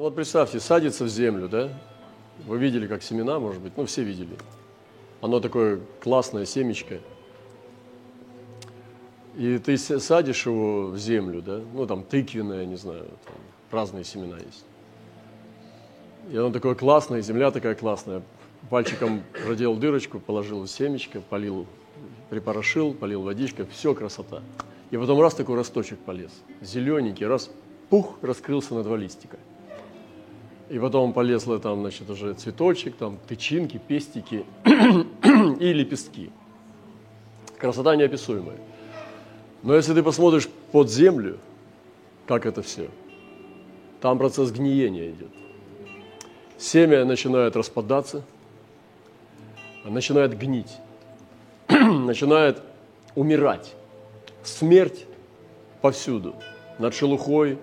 Ну вот представьте, садится в землю, да? Вы видели, как семена, может быть, ну все видели. Оно такое классное семечко. И ты садишь его в землю, да? Ну там тыквенное, не знаю, там разные семена есть. И оно такое классное, земля такая классная. Пальчиком проделал дырочку, положил семечко, полил, припорошил, полил водичкой, все красота. И потом раз такой росточек полез, зелененький, раз, пух, раскрылся на два листика. И потом полезло там, значит, уже цветочек, там тычинки, пестики и лепестки. Красота неописуемая. Но если ты посмотришь под землю, как это все, там процесс гниения идет. Семя начинает распадаться, начинает гнить, начинает умирать. Смерть повсюду. Над шелухой,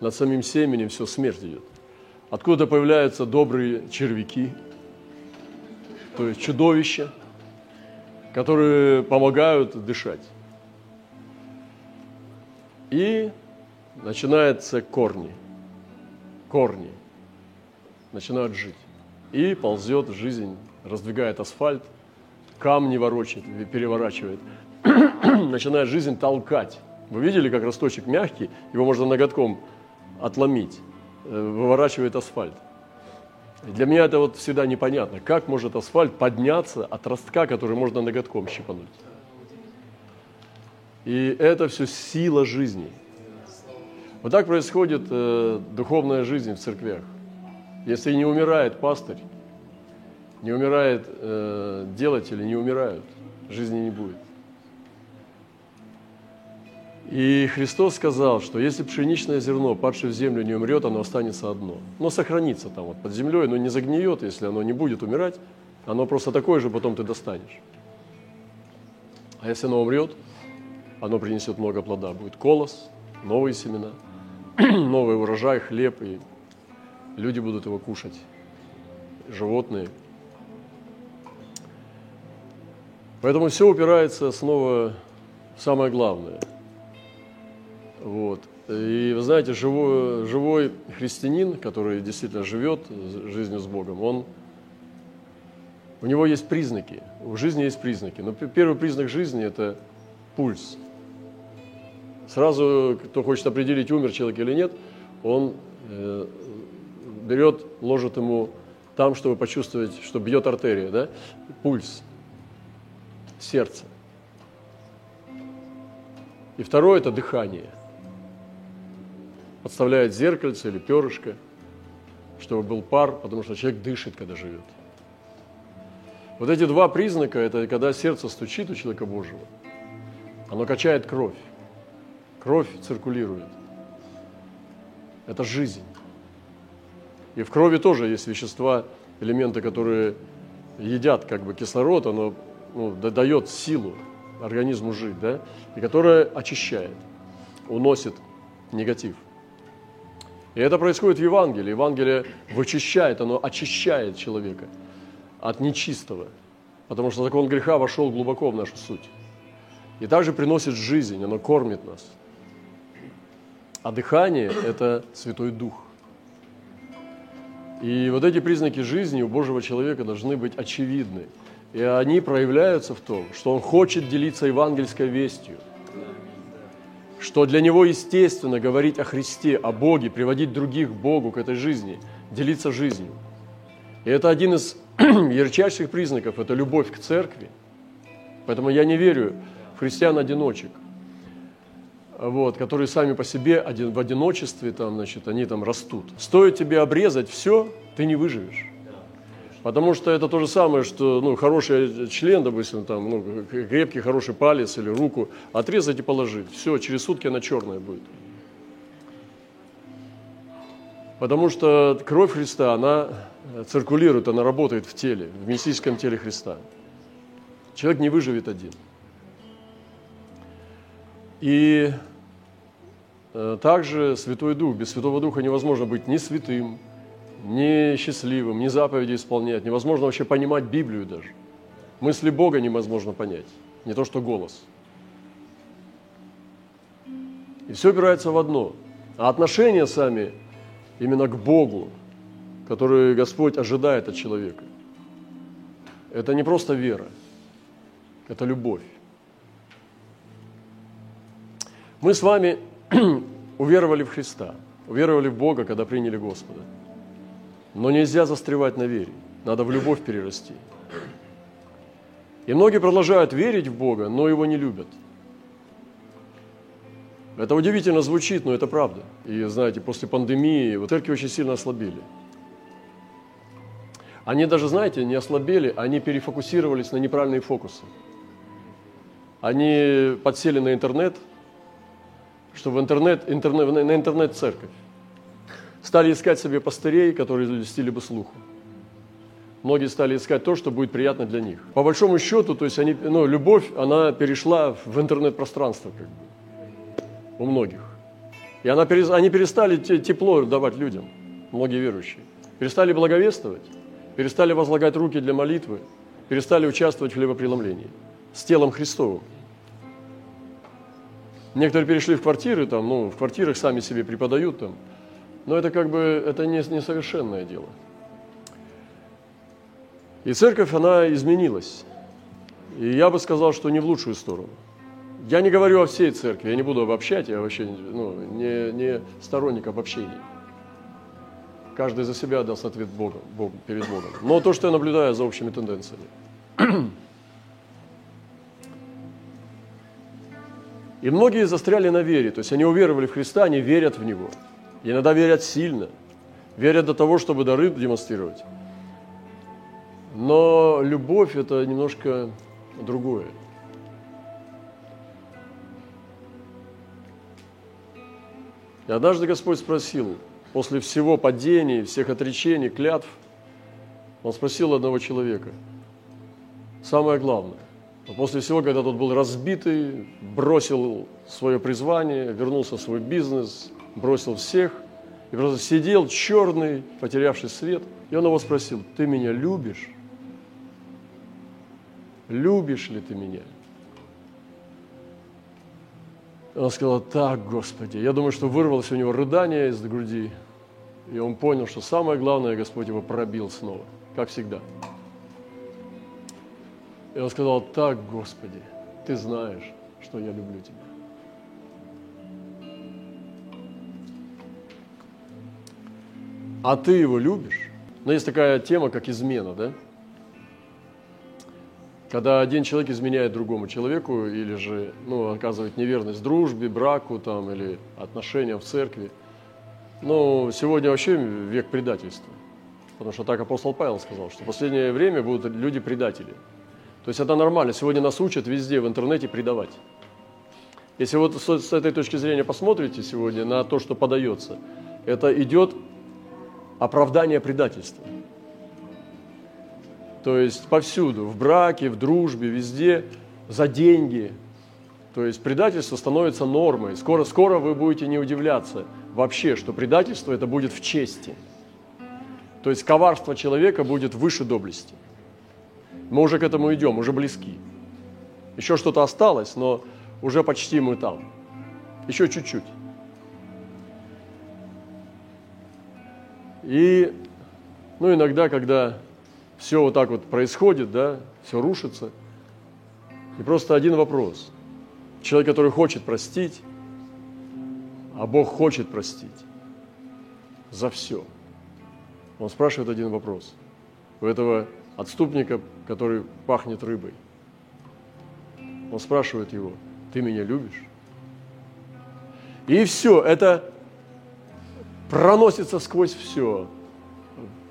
над самим семенем все, смерть идет. Откуда появляются добрые червяки, то есть чудовища, которые помогают дышать. И начинаются корни. Корни начинают жить. И ползет жизнь, раздвигает асфальт, камни ворочает, переворачивает. начинает жизнь толкать. Вы видели, как росточек мягкий, его можно ноготком отломить, выворачивает асфальт. Для меня это вот всегда непонятно, как может асфальт подняться от ростка, который можно ноготком щипануть. И это все сила жизни. Вот так происходит э, духовная жизнь в церквях. Если не умирает пастырь, не умирает э, делатели, не умирают, жизни не будет. И Христос сказал, что если пшеничное зерно, падшее в землю, не умрет, оно останется одно. Но сохранится там вот под землей, но не загниет, если оно не будет умирать, оно просто такое же потом ты достанешь. А если оно умрет, оно принесет много плода. Будет колос, новые семена, новый урожай, хлеб, и люди будут его кушать, животные. Поэтому все упирается снова в самое главное – вот. И вы знаете, живой, живой христианин, который действительно живет жизнью с Богом, он, у него есть признаки, у жизни есть признаки. Но первый признак жизни – это пульс. Сразу, кто хочет определить, умер человек или нет, он э, берет, ложит ему там, чтобы почувствовать, что бьет артерия, да? пульс, сердце. И второе – это дыхание – подставляет зеркальце или перышко, чтобы был пар, потому что человек дышит, когда живет. Вот эти два признака – это когда сердце стучит у человека Божьего, оно качает кровь, кровь циркулирует. Это жизнь. И в крови тоже есть вещества, элементы, которые едят как бы кислород, оно ну, дает силу организму жить, да, и которое очищает, уносит негатив. И это происходит в Евангелии. Евангелие вычищает, оно очищает человека от нечистого, потому что закон греха вошел глубоко в нашу суть. И также приносит жизнь, оно кормит нас. А дыхание – это Святой Дух. И вот эти признаки жизни у Божьего человека должны быть очевидны. И они проявляются в том, что он хочет делиться евангельской вестью – что для него естественно говорить о Христе, о Боге, приводить других к Богу, к этой жизни, делиться жизнью. И это один из ярчайших признаков, это любовь к церкви. Поэтому я не верю в христиан-одиночек, вот, которые сами по себе один, в одиночестве, там, значит, они там растут. Стоит тебе обрезать все, ты не выживешь. Потому что это то же самое, что ну, хороший член, допустим, там, ну, крепкий, хороший палец или руку, отрезать и положить. Все, через сутки она черная будет. Потому что кровь Христа, она циркулирует, она работает в теле, в мистическом теле Христа. Человек не выживет один. И э, также Святой Дух. Без Святого Духа невозможно быть ни святым, ни счастливым, ни заповеди исполнять. Невозможно вообще понимать Библию даже. Мысли Бога невозможно понять, не то что голос. И все опирается в одно. А отношения сами именно к Богу, который Господь ожидает от человека. Это не просто вера, это любовь. Мы с вами уверовали в Христа, уверовали в Бога, когда приняли Господа. Но нельзя застревать на вере, надо в любовь перерасти. И многие продолжают верить в Бога, но его не любят. Это удивительно звучит, но это правда. И знаете, после пандемии вот церкви очень сильно ослабели. Они даже, знаете, не ослабели, они перефокусировались на неправильные фокусы. Они подсели на интернет, что в интернет, интернет, на интернет-церковь. Стали искать себе пастырей, которые льстили бы слуху. Многие стали искать то, что будет приятно для них. По большому счету, то есть они, ну, любовь, она перешла в интернет-пространство как бы, у многих. И она, они перестали тепло давать людям, многие верующие. Перестали благовествовать, перестали возлагать руки для молитвы, перестали участвовать в хлебопреломлении с телом Христовым. Некоторые перешли в квартиры, там, ну, в квартирах сами себе преподают там. Но это как бы, это не, несовершенное дело. И церковь, она изменилась. И я бы сказал, что не в лучшую сторону. Я не говорю о всей церкви, я не буду обобщать, я вообще ну, не, не сторонник обобщений. Каждый за себя даст ответ Богу, Богу, перед Богом. Но то, что я наблюдаю за общими тенденциями. И многие застряли на вере, то есть они уверовали в Христа, они верят в Него. Иногда верят сильно, верят до того, чтобы дары демонстрировать. Но любовь – это немножко другое. И однажды Господь спросил, после всего падений, всех отречений, клятв, Он спросил одного человека, самое главное, после всего, когда тот был разбитый, бросил свое призвание, вернулся в свой бизнес, бросил всех, и просто сидел черный, потерявший свет, и он его спросил, ты меня любишь? любишь ли ты меня? Он сказал, так, Господи. Я думаю, что вырвалось у него рыдание из груди, и он понял, что самое главное, Господь его пробил снова, как всегда. И он сказал, так, Господи, Ты знаешь, что я люблю Тебя. А ты его любишь? Но есть такая тема, как измена, да? Когда один человек изменяет другому человеку или же ну, оказывает неверность дружбе, браку там, или отношениям в церкви, ну, сегодня вообще век предательства. Потому что так апостол Павел сказал, что в последнее время будут люди-предатели. То есть это нормально. Сегодня нас учат везде в интернете предавать. Если вот с этой точки зрения посмотрите сегодня на то, что подается, это идет оправдание предательства. То есть повсюду, в браке, в дружбе, везде, за деньги. То есть предательство становится нормой. Скоро, скоро вы будете не удивляться вообще, что предательство это будет в чести. То есть коварство человека будет выше доблести. Мы уже к этому идем, уже близки. Еще что-то осталось, но уже почти мы там. Еще чуть-чуть. И ну, иногда, когда все вот так вот происходит, да, все рушится. И просто один вопрос. Человек, который хочет простить, а Бог хочет простить за все. Он спрашивает один вопрос. У этого отступника, который пахнет рыбой. Он спрашивает его, ты меня любишь? И все, это проносится сквозь все.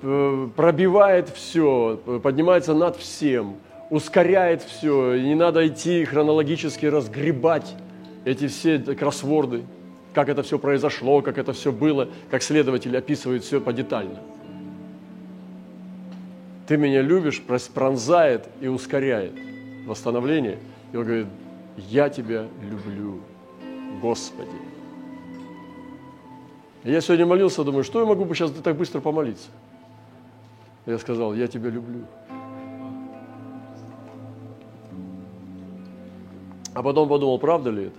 Э, пробивает все, поднимается над всем, ускоряет все. И не надо идти хронологически разгребать эти все кроссворды, как это все произошло, как это все было, как следователь описывает все подетально. Ты меня любишь, пронзает и ускоряет восстановление. И он говорит, я тебя люблю, Господи. Я сегодня молился, думаю, что я могу бы сейчас так быстро помолиться? Я сказал, я тебя люблю. А потом подумал, правда ли это?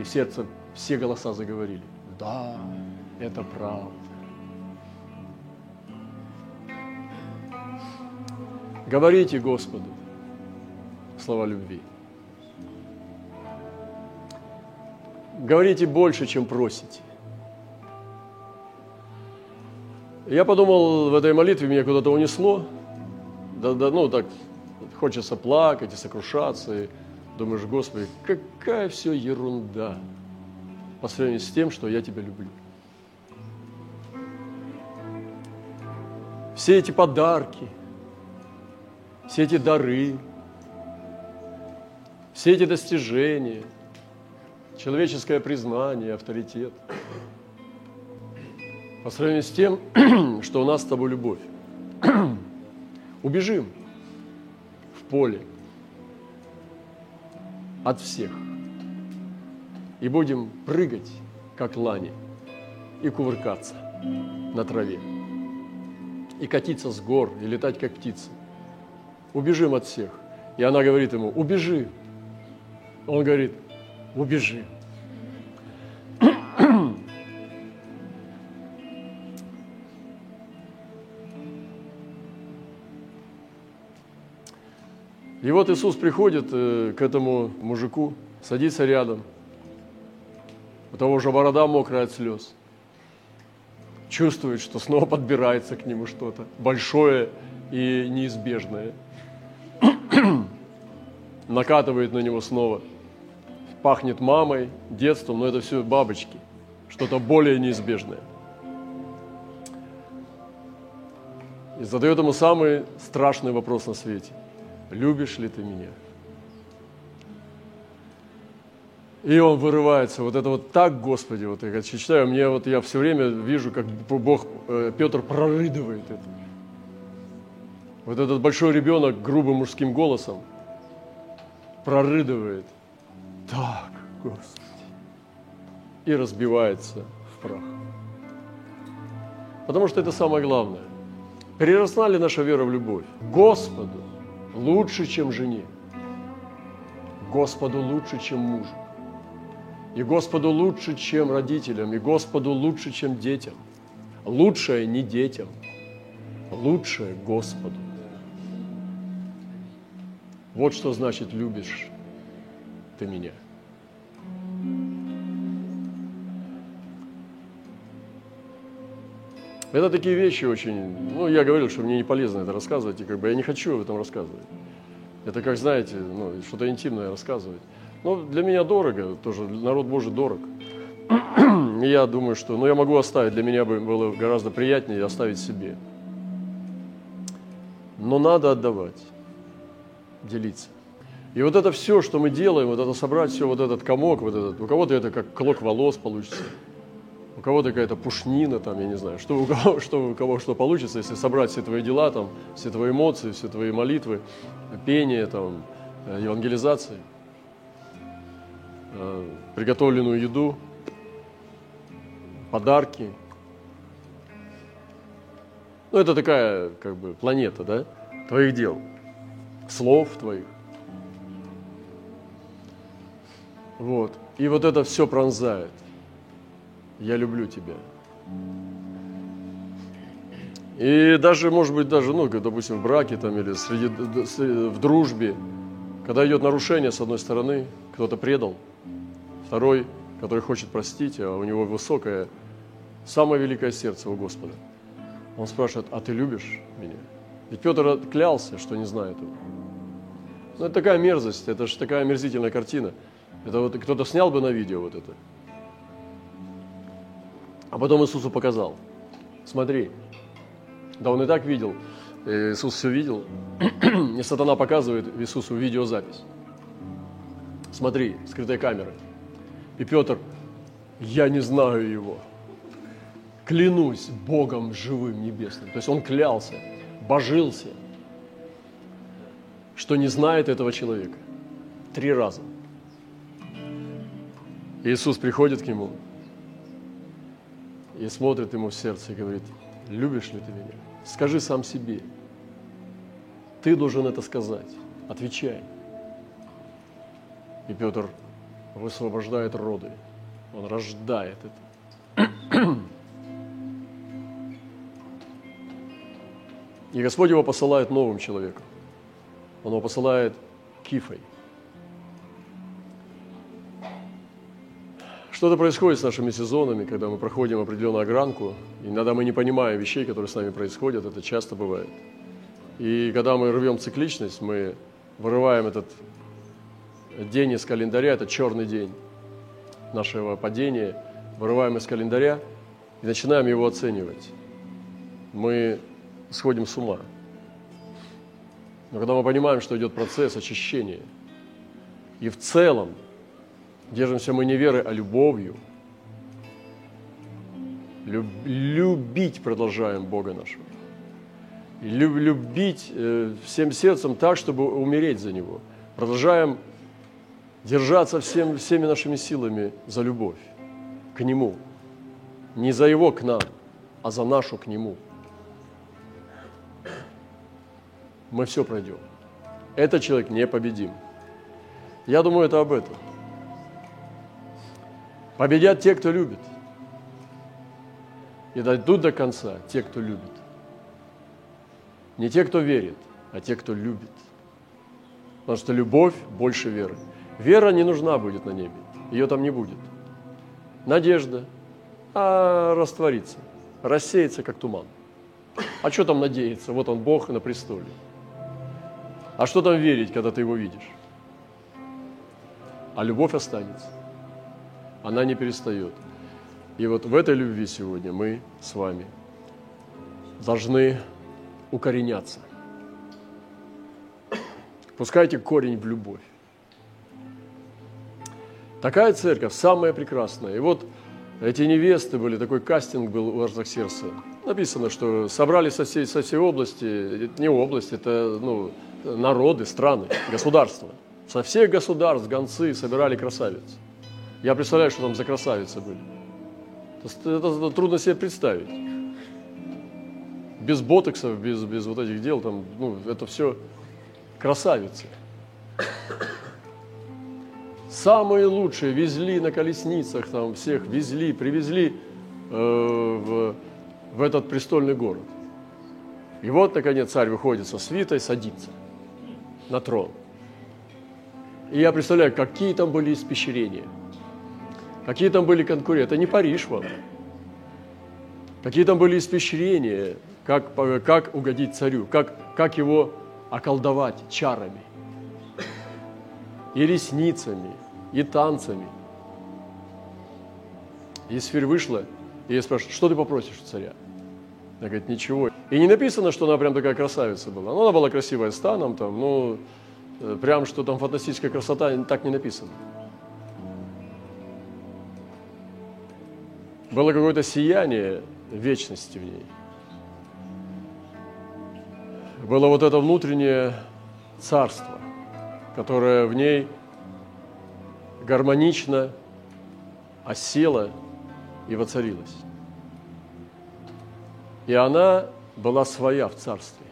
И в сердце все голоса заговорили. Да, Это правда. Говорите Господу слова любви. Говорите больше, чем просите. Я подумал, в этой молитве меня куда-то унесло. Да, да, ну, так хочется плакать и сокрушаться. И думаешь, Господи, какая все ерунда по сравнению с тем, что я тебя люблю. Все эти подарки, все эти дары, все эти достижения, человеческое признание, авторитет – по сравнению с тем, что у нас с тобой любовь. Убежим в поле от всех и будем прыгать, как лани, и кувыркаться на траве, и катиться с гор, и летать, как птицы. Убежим от всех. И она говорит ему, убежи. Он говорит, убежи. И вот Иисус приходит э, к этому мужику, садится рядом. У того же борода мокрая от слез. Чувствует, что снова подбирается к нему что-то большое и неизбежное. Накатывает на него снова. Пахнет мамой, детством, но это все бабочки. Что-то более неизбежное. И задает ему самый страшный вопрос на свете любишь ли ты меня? И он вырывается, вот это вот так, Господи, вот я читаю, мне вот я все время вижу, как Бог, э, Петр прорыдывает это. Вот этот большой ребенок грубым мужским голосом прорыдывает. Так, Господи. И разбивается в прах. Потому что это самое главное. Переросла ли наша вера в любовь? Господу лучше, чем жене. Господу лучше, чем мужу. И Господу лучше, чем родителям. И Господу лучше, чем детям. Лучшее не детям. Лучшее Господу. Вот что значит любишь ты меня. Это такие вещи очень, ну, я говорил, что мне не полезно это рассказывать, и как бы я не хочу об этом рассказывать. Это, как знаете, ну, что-то интимное рассказывать. Но для меня дорого, тоже народ Божий дорог. И я думаю, что, ну, я могу оставить, для меня бы было гораздо приятнее оставить себе. Но надо отдавать, делиться. И вот это все, что мы делаем, вот это собрать все, вот этот комок, вот этот, у кого-то это как клок волос получится, кого-то какая-то пушнина, там, я не знаю, что у кого, что у кого что получится, если собрать все твои дела, там, все твои эмоции, все твои молитвы, пение, там, э, евангелизации, э, приготовленную еду, подарки. Ну, это такая, как бы, планета, да, твоих дел, слов твоих. Вот. И вот это все пронзает я люблю тебя. И даже, может быть, даже, ну, допустим, в браке там или среди, в дружбе, когда идет нарушение, с одной стороны, кто-то предал, второй, который хочет простить, а у него высокое, самое великое сердце у Господа. Он спрашивает, а ты любишь меня? Ведь Петр клялся, что не знает его. Ну, это такая мерзость, это же такая омерзительная картина. Это вот кто-то снял бы на видео вот это. А потом Иисусу показал. Смотри. Да он и так видел. Иисус все видел. И сатана показывает Иисусу видеозапись. Смотри, скрытая камера. И Петр, я не знаю его. Клянусь Богом живым небесным. То есть он клялся, божился, что не знает этого человека. Три раза. Иисус приходит к нему, и смотрит ему в сердце и говорит, любишь ли ты меня? Скажи сам себе. Ты должен это сказать. Отвечай. И Петр высвобождает роды. Он рождает это. И Господь его посылает новым человеком. Он его посылает кифой – Что-то происходит с нашими сезонами, когда мы проходим определенную огранку. Иногда мы не понимаем вещей, которые с нами происходят. Это часто бывает. И когда мы рвем цикличность, мы вырываем этот день из календаря, это черный день нашего падения, вырываем из календаря и начинаем его оценивать. Мы сходим с ума. Но когда мы понимаем, что идет процесс очищения, и в целом держимся мы не верой, а любовью, любить продолжаем Бога нашего. Любить э, всем сердцем так, чтобы умереть за Него. Продолжаем держаться всем, всеми нашими силами за любовь к Нему. Не за Его к нам, а за нашу к Нему. Мы все пройдем. Этот человек непобедим. Я думаю, это об этом. Победят те, кто любит. И дойдут до конца те, кто любит. Не те, кто верит, а те, кто любит. Потому что любовь больше веры. Вера не нужна будет на небе, ее там не будет. Надежда, а растворится, рассеется, как туман. А что там надеяться? Вот он, Бог на престоле. А что там верить, когда ты его видишь? А любовь останется. Она не перестает. И вот в этой любви сегодня мы с вами должны укореняться. Пускайте корень в любовь. Такая церковь самая прекрасная. И вот эти невесты были, такой кастинг был у Артаксерса. Написано, что собрали со всей, со всей области, это не область, это ну, народы, страны, государства. Со всех государств гонцы собирали красавиц. Я представляю, что там за красавицы были. Это, это, трудно себе представить. Без ботоксов, без, без вот этих дел, там, ну, это все красавицы. Самые лучшие везли на колесницах, там всех везли, привезли э, в, в этот престольный город. И вот, наконец, царь выходит со свитой, садится на трон. И я представляю, какие там были испещрения, какие там были конкуренты. Это не Париж вам. Какие там были испещрения, как, как угодить царю, как, как его околдовать чарами и ресницами, и танцами. И Сфирь вышла, и я спрашиваю, что ты попросишь у царя? Она говорит, ничего. И не написано, что она прям такая красавица была. Ну, она была красивая станом, там, ну, э, прям, что там фантастическая красота, так не написано. Было какое-то сияние вечности в ней. Было вот это внутреннее царство, которое в ней гармонично осела и воцарилась. И она была своя в царстве.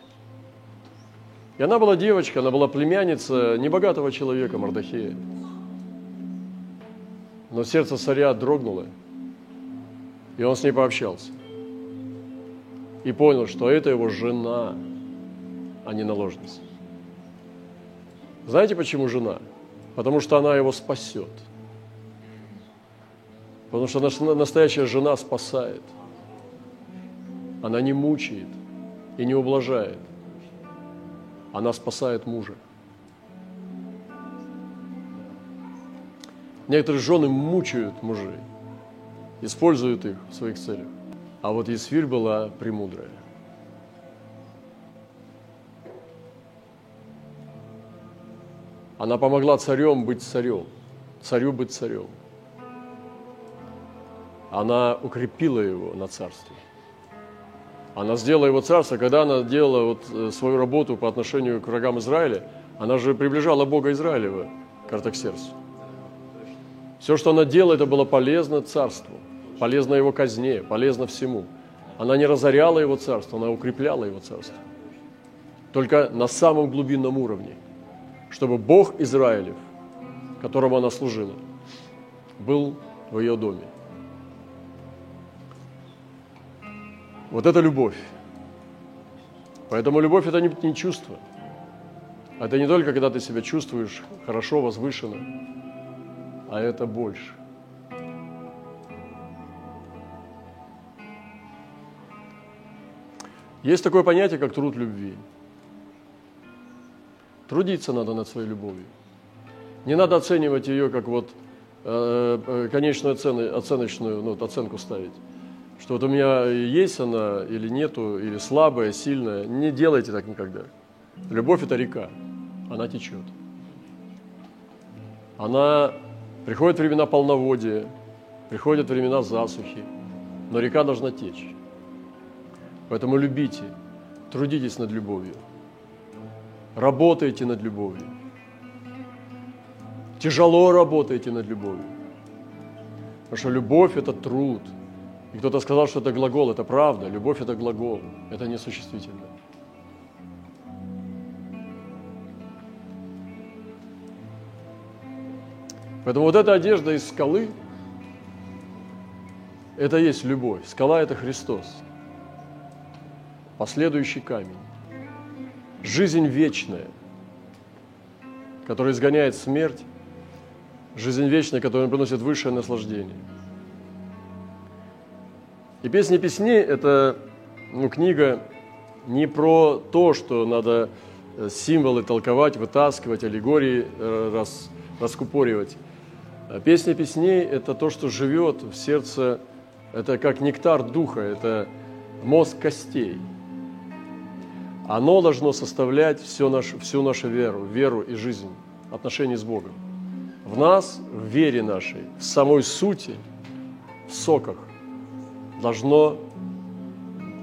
И она была девочка, она была племянница небогатого человека Мардахея. Но сердце царя дрогнуло, и он с ней пообщался. И понял, что это его жена, а не наложница. Знаете, почему жена? Потому что она его спасет. Потому что настоящая жена спасает. Она не мучает и не ублажает. Она спасает мужа. Некоторые жены мучают мужей, используют их в своих целях. А вот Есфирь была премудрая. Она помогла царем быть царем, царю быть царем. Она укрепила его на царстве. Она сделала его царство, когда она делала вот э, свою работу по отношению к врагам Израиля, она же приближала Бога Израилева к Артаксерсу. Все, что она делала, это было полезно царству, полезно его казне, полезно всему. Она не разоряла его царство, она укрепляла его царство. Только на самом глубинном уровне – чтобы Бог Израилев, которому она служила, был в ее доме. Вот это любовь. Поэтому любовь – это не, не чувство. Это не только, когда ты себя чувствуешь хорошо, возвышенно, а это больше. Есть такое понятие, как труд любви. Трудиться надо над своей любовью. Не надо оценивать ее как вот э, э конечную оцен, оценочную ну, оценку ставить. Что вот у меня есть она или нету, или слабая, сильная. Не делайте так никогда. Любовь – это река, она течет. Она приходит времена полноводия, приходят времена засухи, но река должна течь. Поэтому любите, трудитесь над любовью, работайте над любовью, тяжело работаете над любовью. Потому что любовь – это труд. И кто-то сказал, что это глагол, это правда. Любовь – это глагол, это не существительное. Поэтому вот эта одежда из скалы – это есть любовь. Скала – это Христос – последующий камень. Жизнь вечная, которая изгоняет смерть, жизнь вечная, которая приносит высшее наслаждение. И «Песни песней» – это ну, книга не про то, что надо э, символы толковать, вытаскивать, аллегории э, рас, раскупоривать. А «Песня песней» – это то, что живет в сердце, это как нектар духа, это мозг костей – оно должно составлять все наш, всю нашу веру, веру и жизнь, отношения с Богом. В нас, в вере нашей, в самой сути, в соках должно,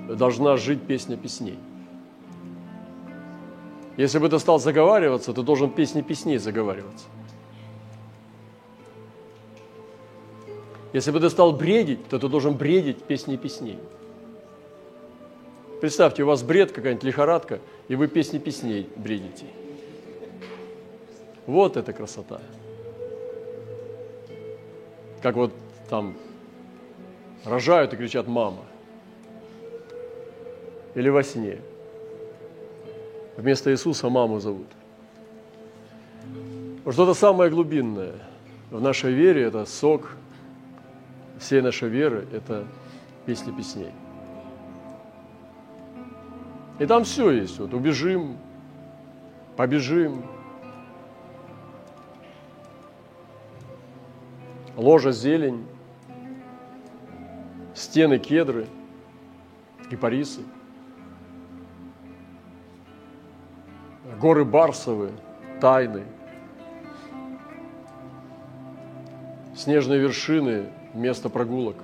должна жить песня песней. Если бы ты стал заговариваться, ты должен песни песней заговариваться. Если бы ты стал бредить, то ты должен бредить песни песней. Представьте, у вас бред, какая-нибудь лихорадка, и вы песни песней бредите. Вот это красота. Как вот там рожают и кричат «мама». Или во сне. Вместо Иисуса маму зовут. Что-то самое глубинное в нашей вере – это сок всей нашей веры, это песни песней. И там все есть. Вот убежим, побежим. Ложа зелень, стены кедры, кипарисы, горы Барсовы, тайны, снежные вершины, место прогулок.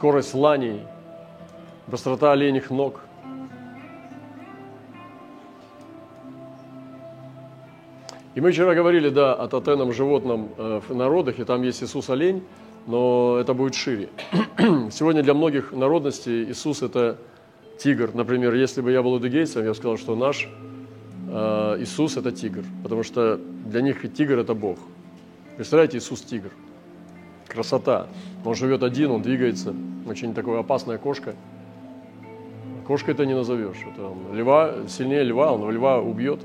скорость ланей, быстрота оленях ног. И мы вчера говорили, да, о тотемном животном э, в народах, и там есть Иисус олень, но это будет шире. Сегодня для многих народностей Иисус – это тигр. Например, если бы я был удыгейцем, я бы сказал, что наш э, Иисус – это тигр, потому что для них тигр – это Бог. Представляете, Иисус – тигр – красота. Он живет один, он двигается. Очень такая опасная кошка. Кошкой это не назовешь. Это он, льва, сильнее льва, он льва убьет.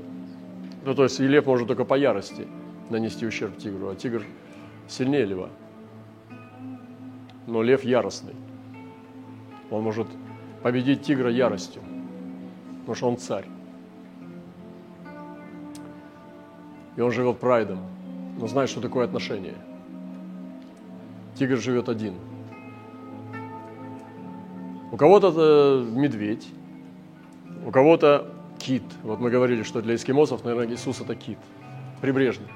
Ну, то есть и лев может только по ярости нанести ущерб тигру, а тигр сильнее льва. Но лев яростный. Он может победить тигра яростью, потому что он царь. И он живет прайдом, но знает, что такое отношение – Тигр живет один. У кого-то это медведь, у кого-то кит. Вот мы говорили, что для эскимосов, наверное, Иисус это кит, прибрежный.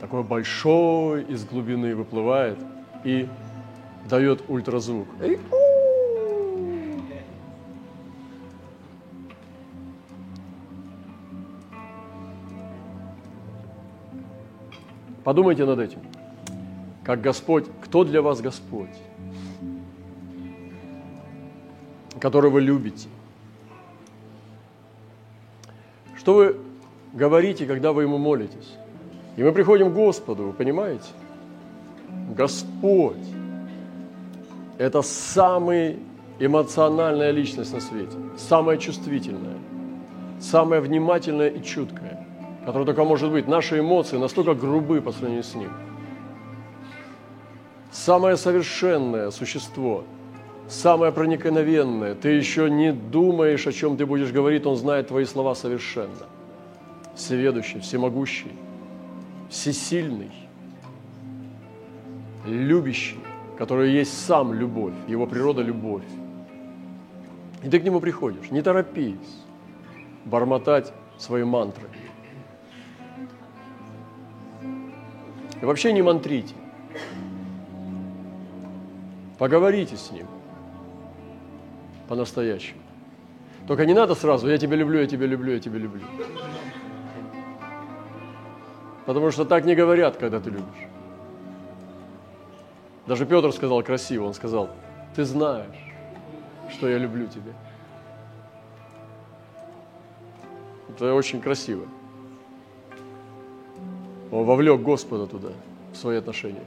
Такой большой из глубины выплывает и дает ультразвук. Подумайте над этим как Господь, кто для вас Господь, которого вы любите. Что вы говорите, когда вы Ему молитесь? И мы приходим к Господу, вы понимаете? Господь – это самый эмоциональная личность на свете, самая чувствительная, самая внимательная и чуткая, которая только может быть. Наши эмоции настолько грубы по сравнению с ним. Самое совершенное существо, самое проникновенное. Ты еще не думаешь, о чем ты будешь говорить, он знает твои слова совершенно. Всеведущий, всемогущий, всесильный, любящий, который есть сам любовь, его природа – любовь. И ты к нему приходишь, не торопись бормотать свои мантры. И вообще не мантрите. Поговорите с ним по-настоящему. Только не надо сразу, я тебя люблю, я тебя люблю, я тебя люблю. Потому что так не говорят, когда ты любишь. Даже Петр сказал красиво, он сказал, ты знаешь, что я люблю тебя. Это очень красиво. Он вовлек Господа туда, в свои отношения.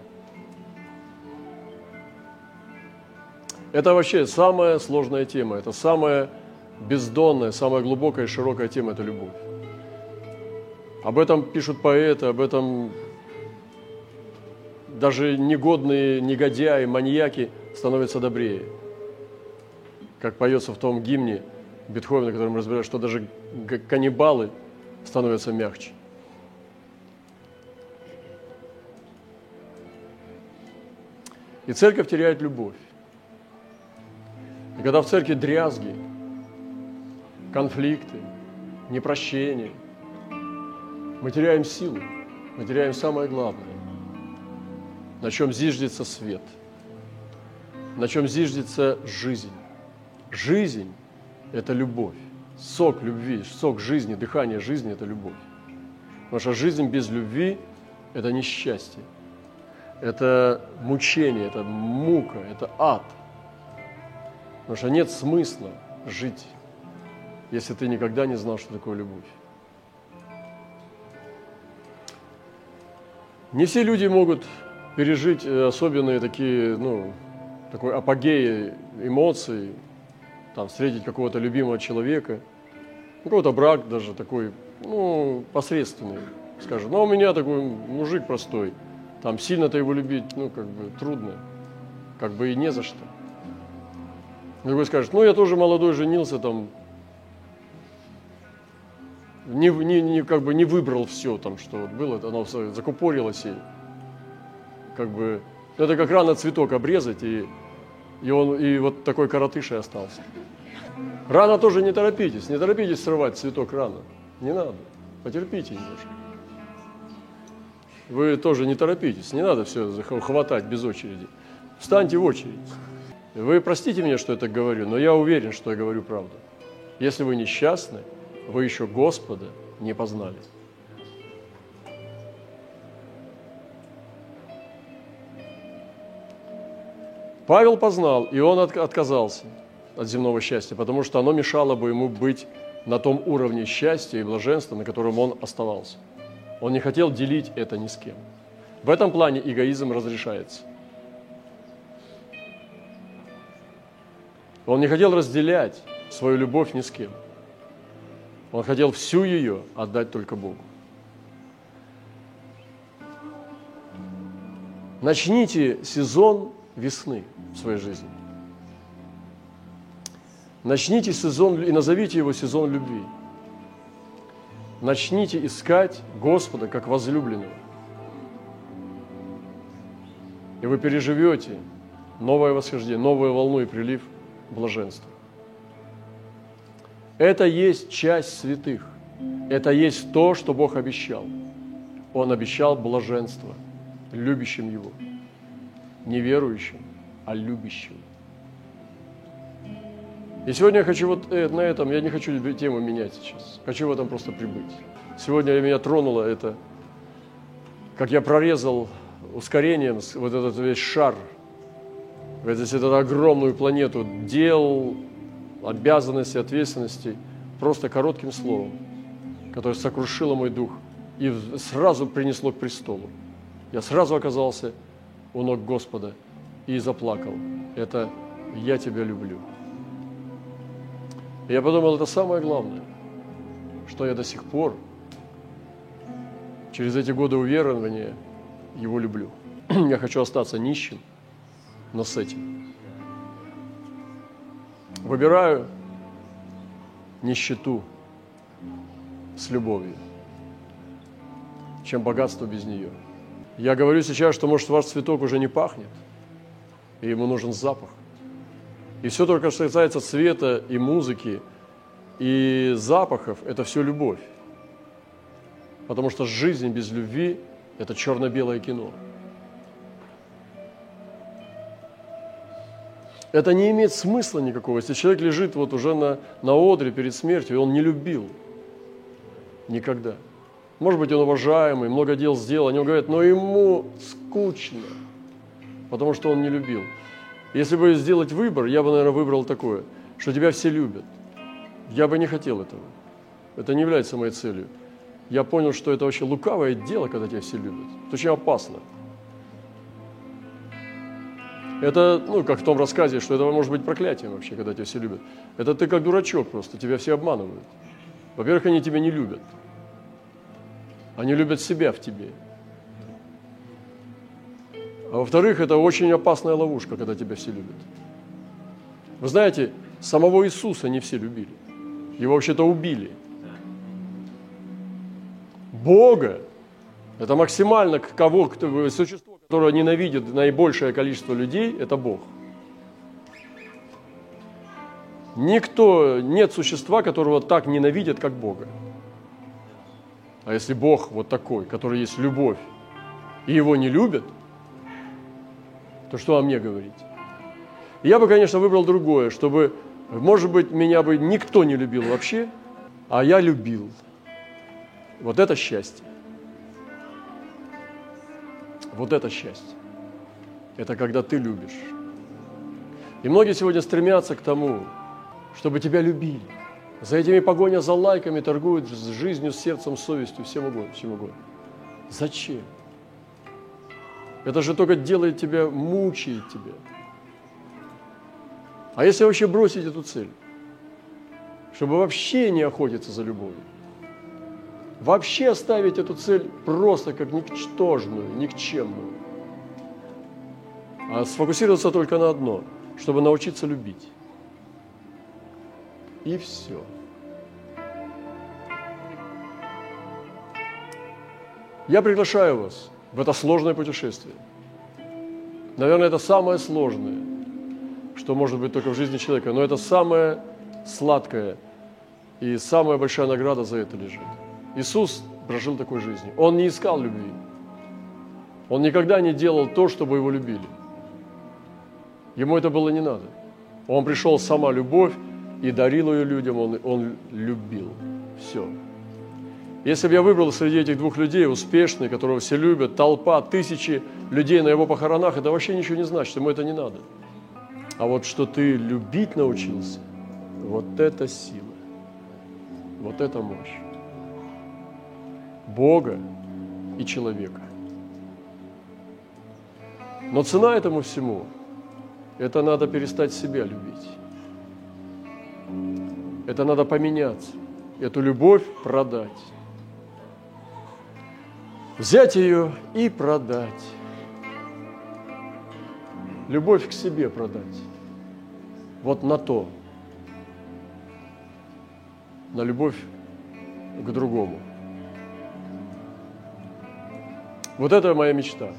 Это вообще самая сложная тема, это самая бездонная, самая глубокая и широкая тема – это любовь. Об этом пишут поэты, об этом даже негодные негодяи, маньяки становятся добрее. Как поется в том гимне Бетховена, который мы разбираем, что даже каннибалы становятся мягче. И церковь теряет любовь. И когда в церкви дрязги, конфликты, непрощение, мы теряем силу, мы теряем самое главное, на чем зиждется свет, на чем зиждется жизнь. Жизнь – это любовь, сок любви, сок жизни, дыхание жизни – это любовь. Потому что жизнь без любви – это несчастье, это мучение, это мука, это ад – Потому что нет смысла жить, если ты никогда не знал, что такое любовь. Не все люди могут пережить э, особенные такие, ну, такой апогей эмоций, там, встретить какого-то любимого человека, какой-то брак даже такой, ну, посредственный, скажем. Но у меня такой мужик простой, там сильно-то его любить, ну, как бы трудно, как бы и не за что. Другой скажет, ну я тоже молодой женился, там, не, не, не, как бы не выбрал все, там, что вот было, оно все закупорилось, и как бы, это как рано цветок обрезать, и, и он, и вот такой коротышей остался. Рано тоже не торопитесь, не торопитесь срывать цветок рано, не надо, потерпите немножко. Вы тоже не торопитесь, не надо все хватать без очереди. Встаньте в очередь. Вы простите меня, что я так говорю, но я уверен, что я говорю правду. Если вы несчастны, вы еще Господа не познали. Павел познал, и он отказался от земного счастья, потому что оно мешало бы ему быть на том уровне счастья и блаженства, на котором он оставался. Он не хотел делить это ни с кем. В этом плане эгоизм разрешается. Он не хотел разделять свою любовь ни с кем. Он хотел всю ее отдать только Богу. Начните сезон весны в своей жизни. Начните сезон и назовите его сезон любви. Начните искать Господа как возлюбленного. И вы переживете новое восхождение, новую волну и прилив – блаженства. Это есть часть святых. Это есть то, что Бог обещал. Он обещал блаженство любящим Его. Не верующим, а любящим. И сегодня я хочу вот э, на этом, я не хочу тему менять сейчас. Хочу в этом просто прибыть. Сегодня меня тронуло это, как я прорезал ускорением вот этот весь шар здесь эту огромную планету дел, обязанностей, ответственностей, просто коротким словом, которое сокрушило мой дух и сразу принесло к престолу. Я сразу оказался у ног Господа и заплакал. Это я тебя люблю. Я подумал, это самое главное, что я до сих пор, через эти годы уверования, его люблю. Я хочу остаться нищим, но с этим. Выбираю нищету с любовью, чем богатство без нее. Я говорю сейчас, что, может, ваш цветок уже не пахнет, и ему нужен запах. И все только, что касается цвета и музыки, и запахов, это все любовь. Потому что жизнь без любви – это черно-белое кино. Это не имеет смысла никакого. Если человек лежит вот уже на, на одре перед смертью, и он не любил никогда. Может быть, он уважаемый, много дел сделал, они говорят, но ему скучно, потому что он не любил. Если бы сделать выбор, я бы, наверное, выбрал такое, что тебя все любят. Я бы не хотел этого. Это не является моей целью. Я понял, что это вообще лукавое дело, когда тебя все любят. Это очень опасно. Это, ну, как в том рассказе, что это может быть проклятием вообще, когда тебя все любят. Это ты как дурачок просто, тебя все обманывают. Во-первых, они тебя не любят. Они любят себя в тебе. А во-вторых, это очень опасная ловушка, когда тебя все любят. Вы знаете, самого Иисуса не все любили. Его вообще-то убили. Бога, это максимально кого, кто, существо, которое ненавидит наибольшее количество людей, это Бог. Никто, нет существа, которого так ненавидят, как Бога. А если Бог вот такой, который есть любовь, и его не любят – то что о мне говорить? Я бы, конечно, выбрал другое, чтобы, может быть, меня бы никто не любил вообще, а я любил. Вот это счастье. Вот это счастье. Это когда ты любишь. И многие сегодня стремятся к тому, чтобы тебя любили. За этими погоня за лайками торгуют с жизнью, с сердцем, с совестью, всем угодно, всем угодно. Зачем? Это же только делает тебя, мучает тебя. А если вообще бросить эту цель? Чтобы вообще не охотиться за любовью. Вообще оставить эту цель просто как никчтожную, никчемную. А сфокусироваться только на одно, чтобы научиться любить. И все. Я приглашаю вас – в это сложное путешествие. Наверное, это самое сложное, что может быть только в жизни человека, но это самое сладкое и самая большая награда за это лежит. Иисус прожил такой жизнью. Он не искал любви. Он никогда не делал то, чтобы его любили. Ему это было не надо. Он пришел сама любовь и дарил ее людям, он, он любил. Все. Если бы я выбрал среди этих двух людей успешный, которого все любят, толпа, тысячи людей на его похоронах, это вообще ничего не значит, ему это не надо. А вот что ты любить научился, вот это сила, вот это мощь. Бога и человека. Но цена этому всему – это надо перестать себя любить. Это надо поменяться, эту любовь продать взять ее и продать. Любовь к себе продать. Вот на то. На любовь к другому. Вот это моя мечта.